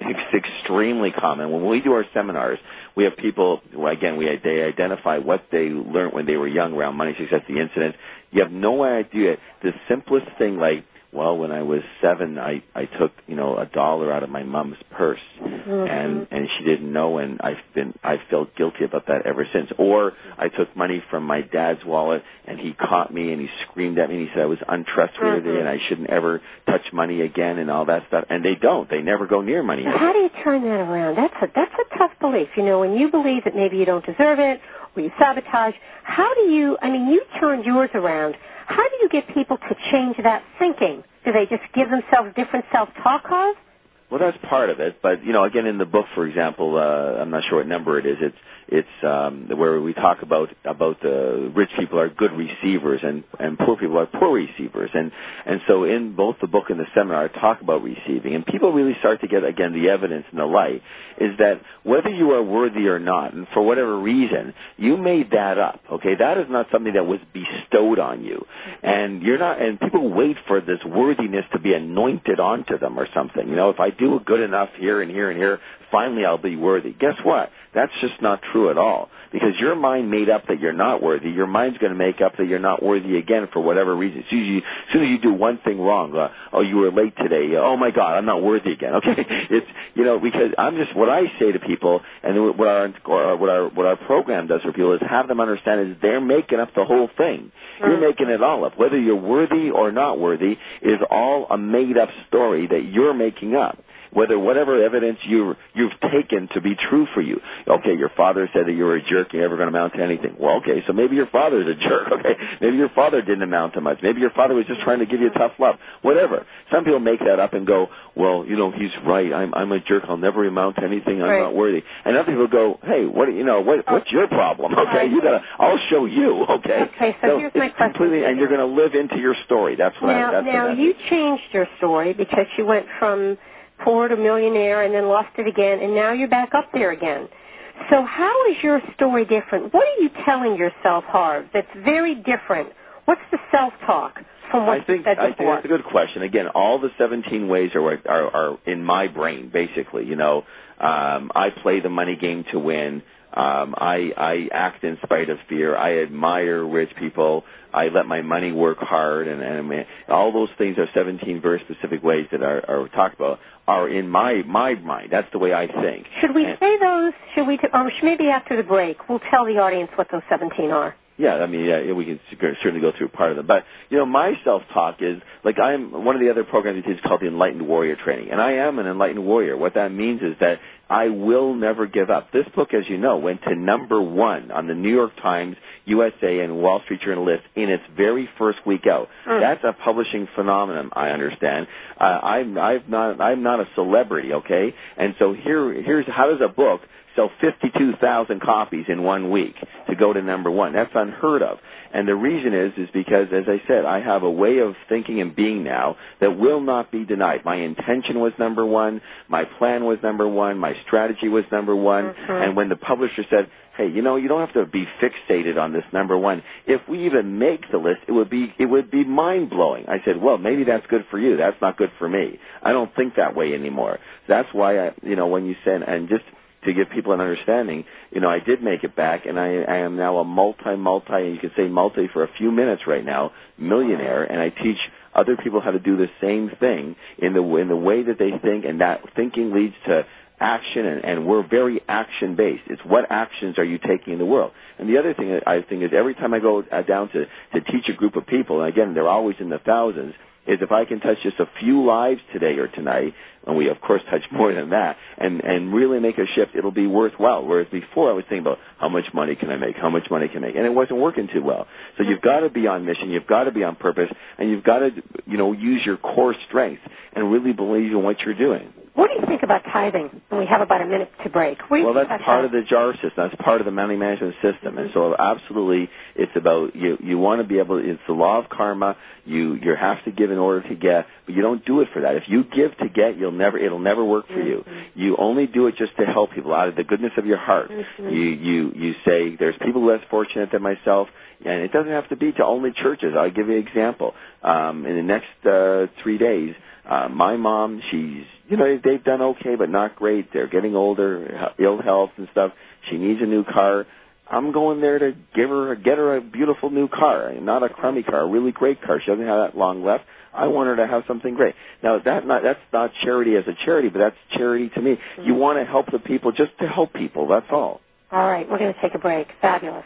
It's extremely common. When we do our seminars, we have people, again, we, they identify what they learned when they were young around money success, the incident. You have no idea. The simplest thing, like well, when I was seven, I I took you know a dollar out of my mom's purse, mm-hmm. and and she didn't know, and I've been I felt guilty about that ever since. Or I took money from my dad's wallet, and he caught me, and he screamed at me, and he said I was untrustworthy, mm-hmm. and I shouldn't ever touch money again, and all that stuff. And they don't; they never go near money. How do you turn that around? That's a that's a tough belief. You know, when you believe that maybe you don't deserve it, or you sabotage. How do you? I mean, you turned yours around how do you get people to change that thinking? Do they just give themselves different self-talk calls? Well, that's part of it, but you know, again, in the book, for example, uh, I'm not sure what number it is. It's it's um, where we talk about about the rich people are good receivers and and poor people are poor receivers, and and so in both the book and the seminar, I talk about receiving, and people really start to get again the evidence and the light is that whether you are worthy or not, and for whatever reason, you made that up. Okay, that is not something that was bestowed on you, and you're not. And people wait for this worthiness to be anointed onto them or something. You know, if I do good enough here and here and here, finally I'll be worthy. Guess what? That's just not true at all. Because your mind made up that you're not worthy, your mind's going to make up that you're not worthy again for whatever reason. As soon as you, as, soon as you do one thing wrong, uh, oh, you were late today. Uh, oh my God, I'm not worthy again. Okay, it's you know because I'm just what I say to people, and what our what our what our program does for people is have them understand is they're making up the whole thing. You're mm-hmm. making it all up. Whether you're worthy or not worthy is all a made up story that you're making up whether whatever evidence you you've taken to be true for you. Okay, your father said that you were a jerk, you're never going to amount to anything. Well, okay, so maybe your father's a jerk. Okay, maybe your father didn't amount to much. Maybe your father was just trying to give you tough love. Whatever. Some people make that up and go, well, you know, he's right. I'm I'm a jerk. I'll never amount to anything. I'm right. not worthy. And other people go, hey, what you know, what what's your problem? Oh, okay, you gotta. I'll show you. Okay. Okay. So, so here's my question. Completely, and you're going to live into your story. That's what now, I. That's now what you changed your story because you went from poor to millionaire and then lost it again, and now you're back up there again. So how is your story different? What are you telling yourself, Harv, that's very different? What's the self-talk from what I think, you said before? I think that's a good question. Again, all the 17 ways are, are, are in my brain, basically. You know, um, I play the money game to win. Um, I, I act in spite of fear. I admire rich people. I let my money work hard, and, and all those things are 17 very specific ways that are, are talked about are in my my mind. That's the way I think. Should we and, say those? Should we? T- or maybe after the break, we'll tell the audience what those 17 are. Yeah, I mean, yeah, we can certainly go through part of them. But you know, my self-talk is like I'm one of the other programs we teach called the Enlightened Warrior Training, and I am an enlightened warrior. What that means is that I will never give up. This book, as you know, went to number one on the New York Times, USA, and Wall Street Journal list in its very first week out. Mm. That's a publishing phenomenon, I understand. Uh, I'm, I'm not, I'm not a celebrity, okay? And so here, here's how does a book sell 52,000 copies in one week to go to number one. That's unheard of. And the reason is, is because, as I said, I have a way of thinking and being now that will not be denied. My intention was number one. My plan was number one. My strategy was number one. Mm-hmm. And when the publisher said, hey, you know, you don't have to be fixated on this number one. If we even make the list, it would be it would be mind blowing. I said, well, maybe that's good for you. That's not good for me. I don't think that way anymore. That's why I, you know, when you said and just to give people an understanding, you know, I did make it back, and I, I am now a multi, multi, you could say multi for a few minutes right now, millionaire, and I teach other people how to do the same thing in the in the way that they think, and that thinking leads to action, and, and we're very action based. It's what actions are you taking in the world. And the other thing I think is every time I go uh, down to to teach a group of people, and again, they're always in the thousands is if I can touch just a few lives today or tonight, and we of course touch more than that, and and really make a shift, it'll be worthwhile. Whereas before I was thinking about how much money can I make, how much money can I make, and it wasn't working too well. So you've got to be on mission, you've got to be on purpose, and you've got to you know use your core strength and really believe in what you're doing. What do you think about tithing? And we have about a minute to break. well, that's part of the JAR system. That's part of the money management system. And so, absolutely, it's about you. You want to be able. It's the law of karma. You you have to give in order to get, but you don't do it for that. If you give to get, you'll never. It'll never work for you. Mm-hmm. You only do it just to help people out of the goodness of your heart. Mm-hmm. You you you say there's people less fortunate than myself, and it doesn't have to be to only churches. I'll give you an example. Um, in the next uh, three days, uh, my mom, she's you know they've done okay, but not great. They're getting older, ill health and stuff. She needs a new car. I'm going there to give her get her a beautiful new car, not a crummy car, a really great car. She doesn't have that long left. I want her to have something great. Now that not that's not charity as a charity, but that's charity to me. Mm-hmm. You want to help the people just to help people. That's all. All right, we're going to take a break. Fabulous.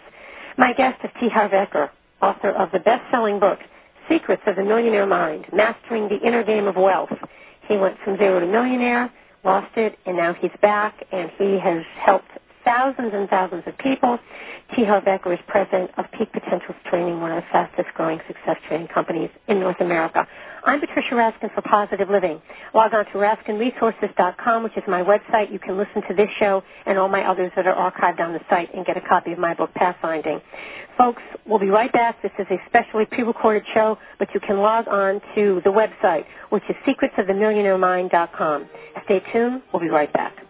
My guest is T. Harv Eker, author of the best-selling book Secrets of the Millionaire Mind: Mastering the Inner Game of Wealth. He went from zero to millionaire, lost it, and now he's back, and he has helped thousands and thousands of people. T. Harv Eker is president of Peak Potentials Training, one of the fastest growing success training companies in North America. I'm Patricia Raskin for Positive Living. Log on to RaskinResources.com, which is my website. You can listen to this show and all my others that are archived on the site and get a copy of my book, Pathfinding. Folks, we'll be right back. This is a specially pre-recorded show, but you can log on to the website, which is secretsofthemillionairemind.com. Stay tuned. We'll be right back.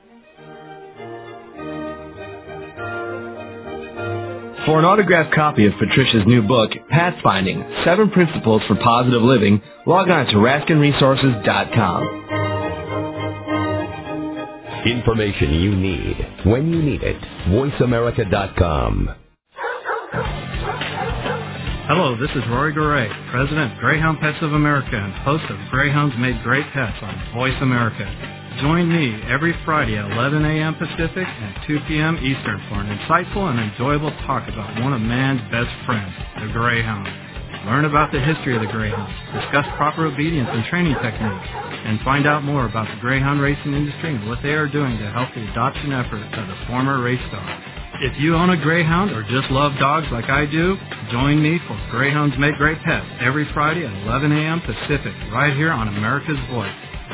For an autographed copy of Patricia's new book, Pathfinding, Seven Principles for Positive Living, log on to RaskinResources.com. Information you need when you need it. VoiceAmerica.com. Hello, this is Rory Goree, President of Greyhound Pets of America and host of Greyhounds Made Great Pets on Voice America. Join me every Friday at 11 a.m. Pacific and 2 p.m. Eastern for an insightful and enjoyable talk about one of man's best friends, the Greyhound. Learn about the history of the Greyhound, discuss proper obedience and training techniques, and find out more about the Greyhound racing industry and what they are doing to help the adoption efforts of the former race star. If you own a Greyhound or just love dogs like I do, join me for Greyhounds Make Great Pets every Friday at 11 a.m. Pacific, right here on America's Voice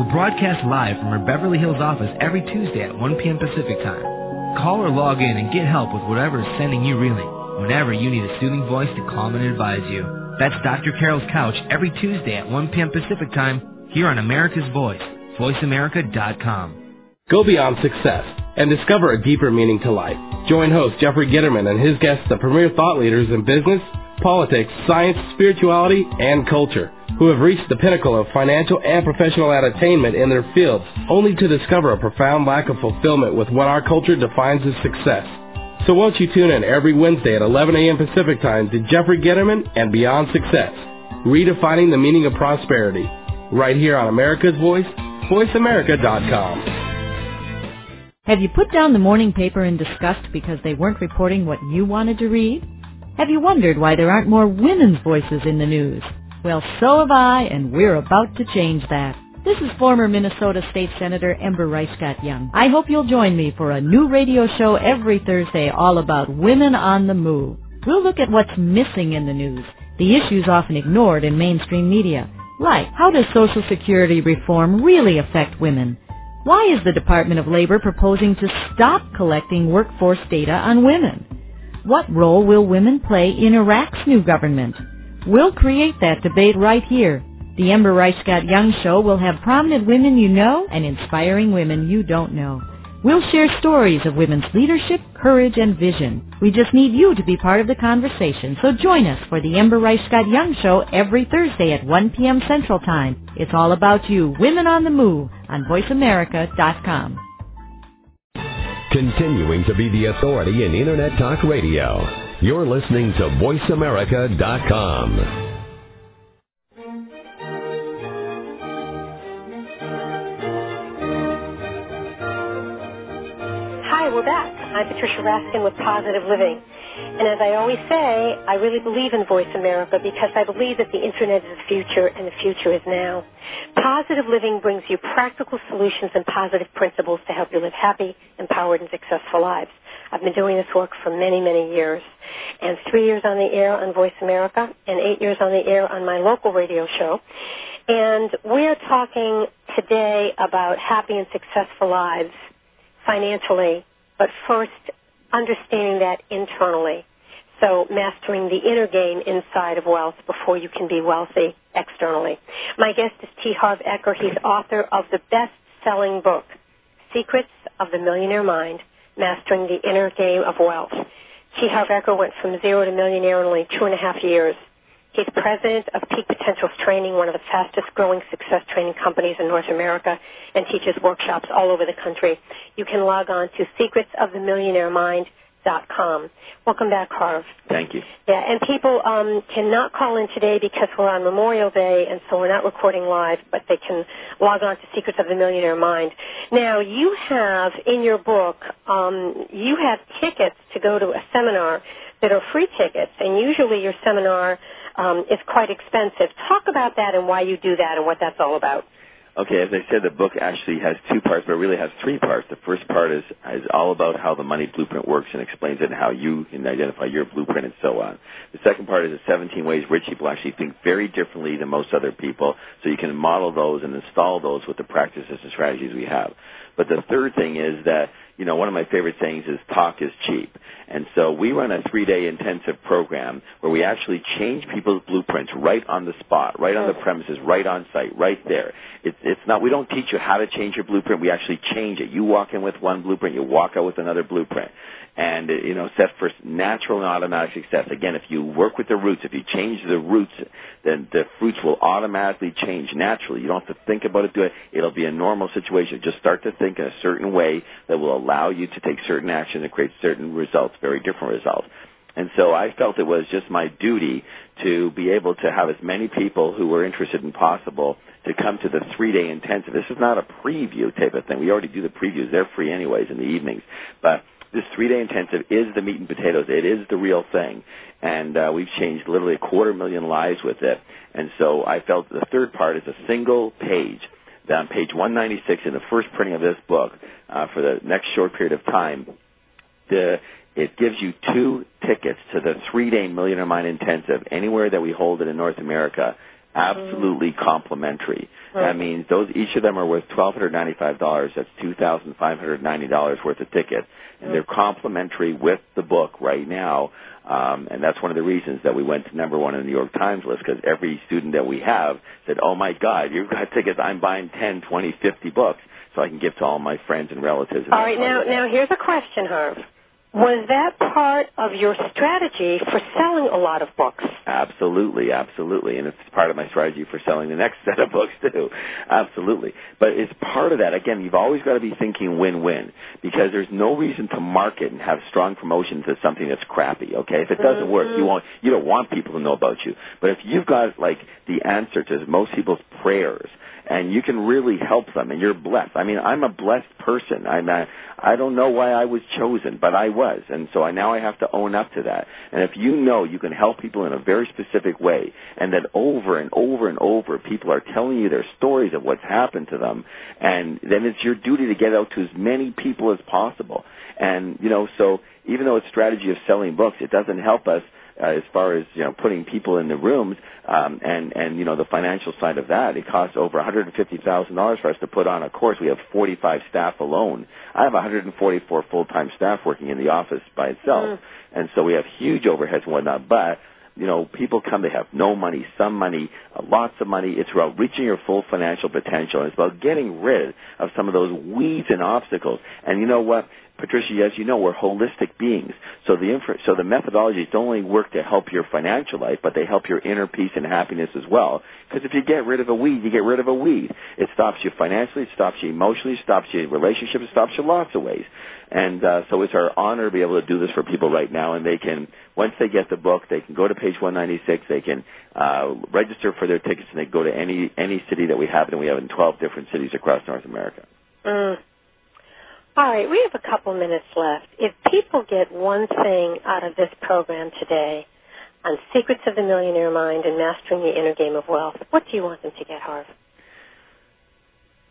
will broadcast live from her Beverly Hills office every Tuesday at 1 p.m. Pacific Time. Call or log in and get help with whatever is sending you reeling, whenever you need a soothing voice to calm and advise you. That's Dr. Carol's Couch every Tuesday at 1 p.m. Pacific Time here on America's Voice, voiceamerica.com. Go beyond success and discover a deeper meaning to life. Join host Jeffrey Gitterman and his guests, the premier thought leaders in business, politics, science, spirituality, and culture who have reached the pinnacle of financial and professional attainment in their fields, only to discover a profound lack of fulfillment with what our culture defines as success. So won't you tune in every Wednesday at 11 a.m. Pacific Time to Jeffrey Gitterman and Beyond Success, redefining the meaning of prosperity, right here on America's Voice, voiceamerica.com. Have you put down the morning paper in disgust because they weren't reporting what you wanted to read? Have you wondered why there aren't more women's voices in the news? Well, so have I, and we're about to change that. This is former Minnesota State Senator Ember Reichgott Junge. I hope you'll join me for a new radio show every Thursday all about women on the move. We'll look at what's missing in the news, the issues often ignored in mainstream media. Like, how does Social Security reform really affect women? Why is the Department of Labor proposing to stop collecting workforce data on women? What role will women play in Iraq's new government? We'll create that debate right here. The Ember Reichgott Junge Show will have prominent women you know and inspiring women you don't know. We'll share stories of women's leadership, courage, and vision. We just need you to be part of the conversation, so join us for the Ember Reichgott Junge Show every Thursday at 1 p.m. Central Time. It's all about you, Women on the Move, on VoiceAmerica.com. Continuing to be the authority in Internet Talk Radio. You're listening to VoiceAmerica.com. Hi, we're back. I'm Patricia Raskin with Positive Living. And as I always say, I really believe in Voice America because I believe that the Internet is the future and the future is now. Positive Living brings you practical solutions and positive principles to help you live happy, empowered, and successful lives. I've been doing this work for many, many years. And three years on the air on Voice America and eight years on the air on my local radio show. And we're talking today about happy and successful lives financially, but first understanding that internally. So mastering the inner game inside of wealth before you can be wealthy externally. My guest is T. Harv Eker. He's author of the best-selling book, Secrets of the Millionaire Mind, Mastering the Inner Game of Wealth. T. Harv Eker went from zero to millionaire in only two and a half years. He's president of Peak Potentials Training, one of the fastest growing success training companies in North America, and teaches workshops all over the country. You can log on to secretsofthemillionairemind.com. Welcome back, Harv. Thank you. Yeah, and people um, cannot call in today because we're on Memorial Day, and so we're not recording live, but they can log on to Secrets of the Millionaire Mind. Now, you have in your book, um, you have tickets to go to a seminar that are free tickets, and usually your seminar um, is quite expensive. Talk about that and why you do that and what that's all about. Okay, as I said, the book actually has two parts, but it really has three parts. The first part is is all about how the money blueprint works and explains it and how you can identify your blueprint and so on. The second part is the 17 ways rich people actually think very differently than most other people, so you can model those and install those with the practices and strategies we have. But the third thing is that you know, one of my favorite sayings is talk is cheap. And so we run a three day intensive program where we actually change people's blueprints right on the spot, right on the premises, right on site, right there. It's, it's not, we don't teach you how to change your blueprint. We actually change it. You walk in with one blueprint, you walk out with another blueprint and uh, you know set for natural and automatic success. Again, if you work with the roots, if you change the roots, then the fruits will automatically change naturally. You don't have to think about it. Do it. It'll be a normal situation. Just start to think in a certain way that will allow you to take certain action and create certain results, very different results. And so I felt it was just my duty to be able to have as many people who were interested in possible to come to the three day intensive. This is not a preview type of thing. We already do the previews. They're free anyways in the evenings. But this three day intensive is the meat and potatoes. It is the real thing. And uh, we've changed literally a quarter million lives with it. And so I felt the third part is a single page. On page 196 in the first printing of this book, uh, for the next short period of time, the, it gives you two tickets to the three day Millionaire Mind Intensive anywhere that we hold it in North America absolutely mm-hmm. complimentary. Right. That means those each of them are worth twelve hundred ninety five dollars. That's two thousand five hundred ninety dollars worth of ticket, and they're complimentary with the book right now. Um, and that's one of the reasons that we went to number one in the New York Times list because every student that we have said, "Oh my God, you've got tickets! I'm buying ten, twenty, fifty books so I can give to all my friends and relatives." And all right, now now here's a question, Harv. Was that part of your strategy for selling a lot of books? Absolutely, absolutely. And it's part of my strategy for selling the next set of books too. Absolutely. But it's part of that. Again, you've always got to be thinking win-win because there's no reason to market and have strong promotions as something that's crappy, okay? If it doesn't mm-hmm. work, you won't, you don't want people to know about you. But if you've got like the answer to most people's prayers, and you can really help them and you're blessed. I mean, I'm a blessed person. I'm a, I don't know why I was chosen, but I was. And so I now I have to own up to that. And if you know you can help people in a very specific way and that over and over and over people are telling you their stories of what's happened to them and then it's your duty to get out to as many people as possible. And, you know, so even though it's strategy of selling books, it doesn't help us uh, as far as you know putting people in the rooms um, and and you know the financial side of that. It costs over one hundred and fifty thousand dollars for us to put on a course. We have forty five staff alone. I have one hundred and forty four full time staff working in the office by itself, mm. and so we have huge overheads and whatnot. But you know, people come, they have no money, some money, uh, lots of money. It's about reaching your full financial potential. It's about getting rid of some of those weeds and obstacles. And you know what? Patricia, as you know, we're holistic beings. So the infra- so the methodologies don't only work to help your financial life, but they help your inner peace and happiness as well. Because if you get rid of a weed, you get rid of a weed. It stops you financially, it stops you emotionally, it stops you in relationships, it stops you lots of ways. And uh, so it's our honor to be able to do this for people right now, and they can once they get the book, they can go to page 196. They can uh, register for their tickets, and they go to any any city that we have, and we have in 12 different cities across North America. Mm. All right, we have a couple minutes left. If people get one thing out of this program today on Secrets of the Millionaire Mind and Mastering the Inner Game of Wealth, what do you want them to get, Harv?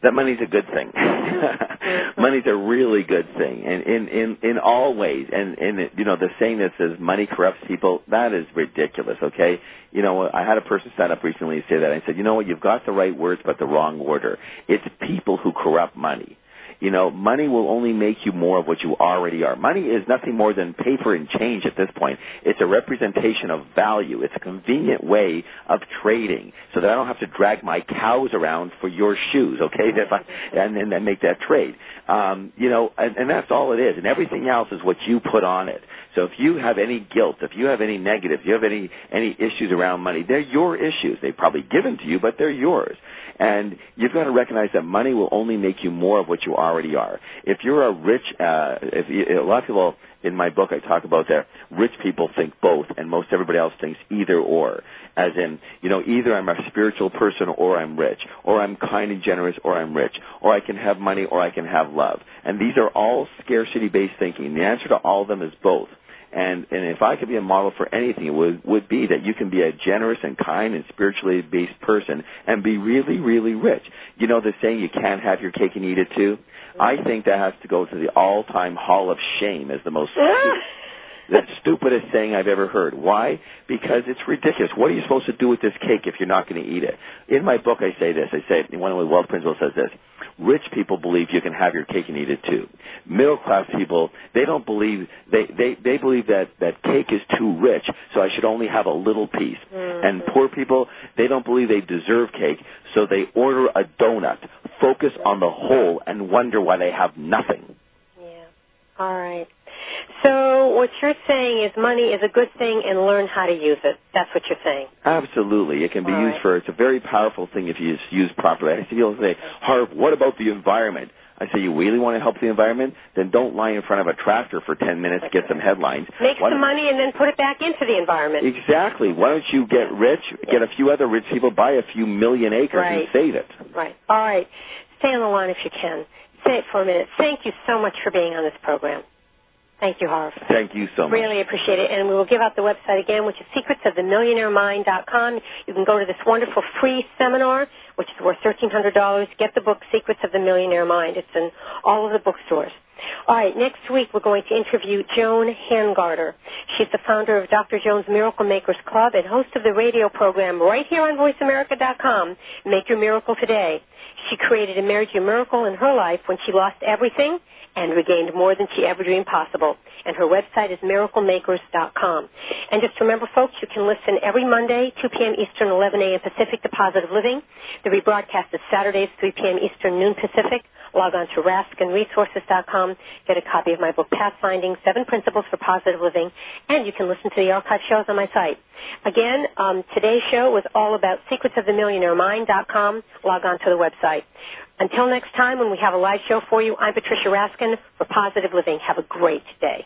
That money's a good thing. money's a really good thing, and in in in all ways. And and you know the saying that says money corrupts people, that is ridiculous. Okay, you know I had a person stand up recently and say that. I said, you know what, you've got the right words but the wrong order. It's people who corrupt money You know, money will only make you more of what you already are. Money is nothing more than paper and change at this point. It's a representation of value. It's a convenient way of trading so that I don't have to drag my cows around for your shoes, okay? If I, and then make that trade. Um, you know, and, and that's all it is. And everything else is what you put on it. So if you have any guilt, if you have any negative, if you have any any issues around money, they're your issues. They've probably given to you, but they're yours. And you've got to recognize that money will only make you more of what you already are. If you're a rich, uh, if you, a lot of people in my book I talk about that rich people think both, and most everybody else thinks either or. As in, you know, either I'm a spiritual person or I'm rich, or I'm kind and generous or I'm rich, or I can have money or I can have love. And these are all scarcity-based thinking. The answer to all of them is both. And and if I could be a model for anything, it would would be that you can be a generous and kind and spiritually based person and be really really rich. You know the saying, you can't have your cake and eat it too. I think that has to go to the all time hall of shame as the most the stupidest thing I've ever heard. Why? Because it's ridiculous. What are you supposed to do with this cake if you're not going to eat it? In my book, I say this. I say one of the wealth principles says this: Rich people believe you can have your cake and eat it too. Middle class people, they don't believe they they they believe that that cake is too rich, so I should only have a little piece. Mm-hmm. And poor people, they don't believe they deserve cake, so they order a donut, focus on the whole, and wonder why they have nothing. Yeah. All right. So what you're saying is money is a good thing and learn how to use it. That's what you're saying. Absolutely. It can be All used right. for, it's a very powerful thing if you use properly. I see people say, Harv, what about the environment? I say, you really want to help the environment? Then don't lie in front of a tractor for 10 minutes, get some headlines. Make Why some money and then put it back into the environment. Exactly. Why don't you get rich, get a few other rich people, buy a few million acres and save it? Right. All right. Stay on the line if you can. Say it for a minute. Thank you so much for being on this program. Thank you, Harv. Thank you so much. Really appreciate it. And we will give out the website again, which is secretsofthemillionairemind.com. You can go to this wonderful free seminar, which is worth $1,300. Get the book Secrets of the Millionaire Mind. It's in all of the bookstores. All right, next week we're going to interview Joan Hangarter. She's the founder of Dr. Jones Miracle Makers Club and host of the radio program right here on VoiceAmerica.com, Make Your Miracle Today. She created a major miracle in her life when she lost everything and regained more than she ever dreamed possible. And her website is miraclemakers.com. And just remember, folks, you can listen every Monday, 2 p.m. Eastern, 11 a.m. Pacific to Positive Living. The rebroadcast is Saturdays, 3 p.m. Eastern, noon Pacific. Log on to raskinresources.com. Get a copy of my book, Pathfinding, Seven Principles for Positive Living. And you can listen to the archive shows on my site. Again, um, today's show was all about secretsofthemillionairemind.com. Log on to the website. Until next time, when we have a live show for you, I'm Patricia Raskin for Positive Living. Have a great day.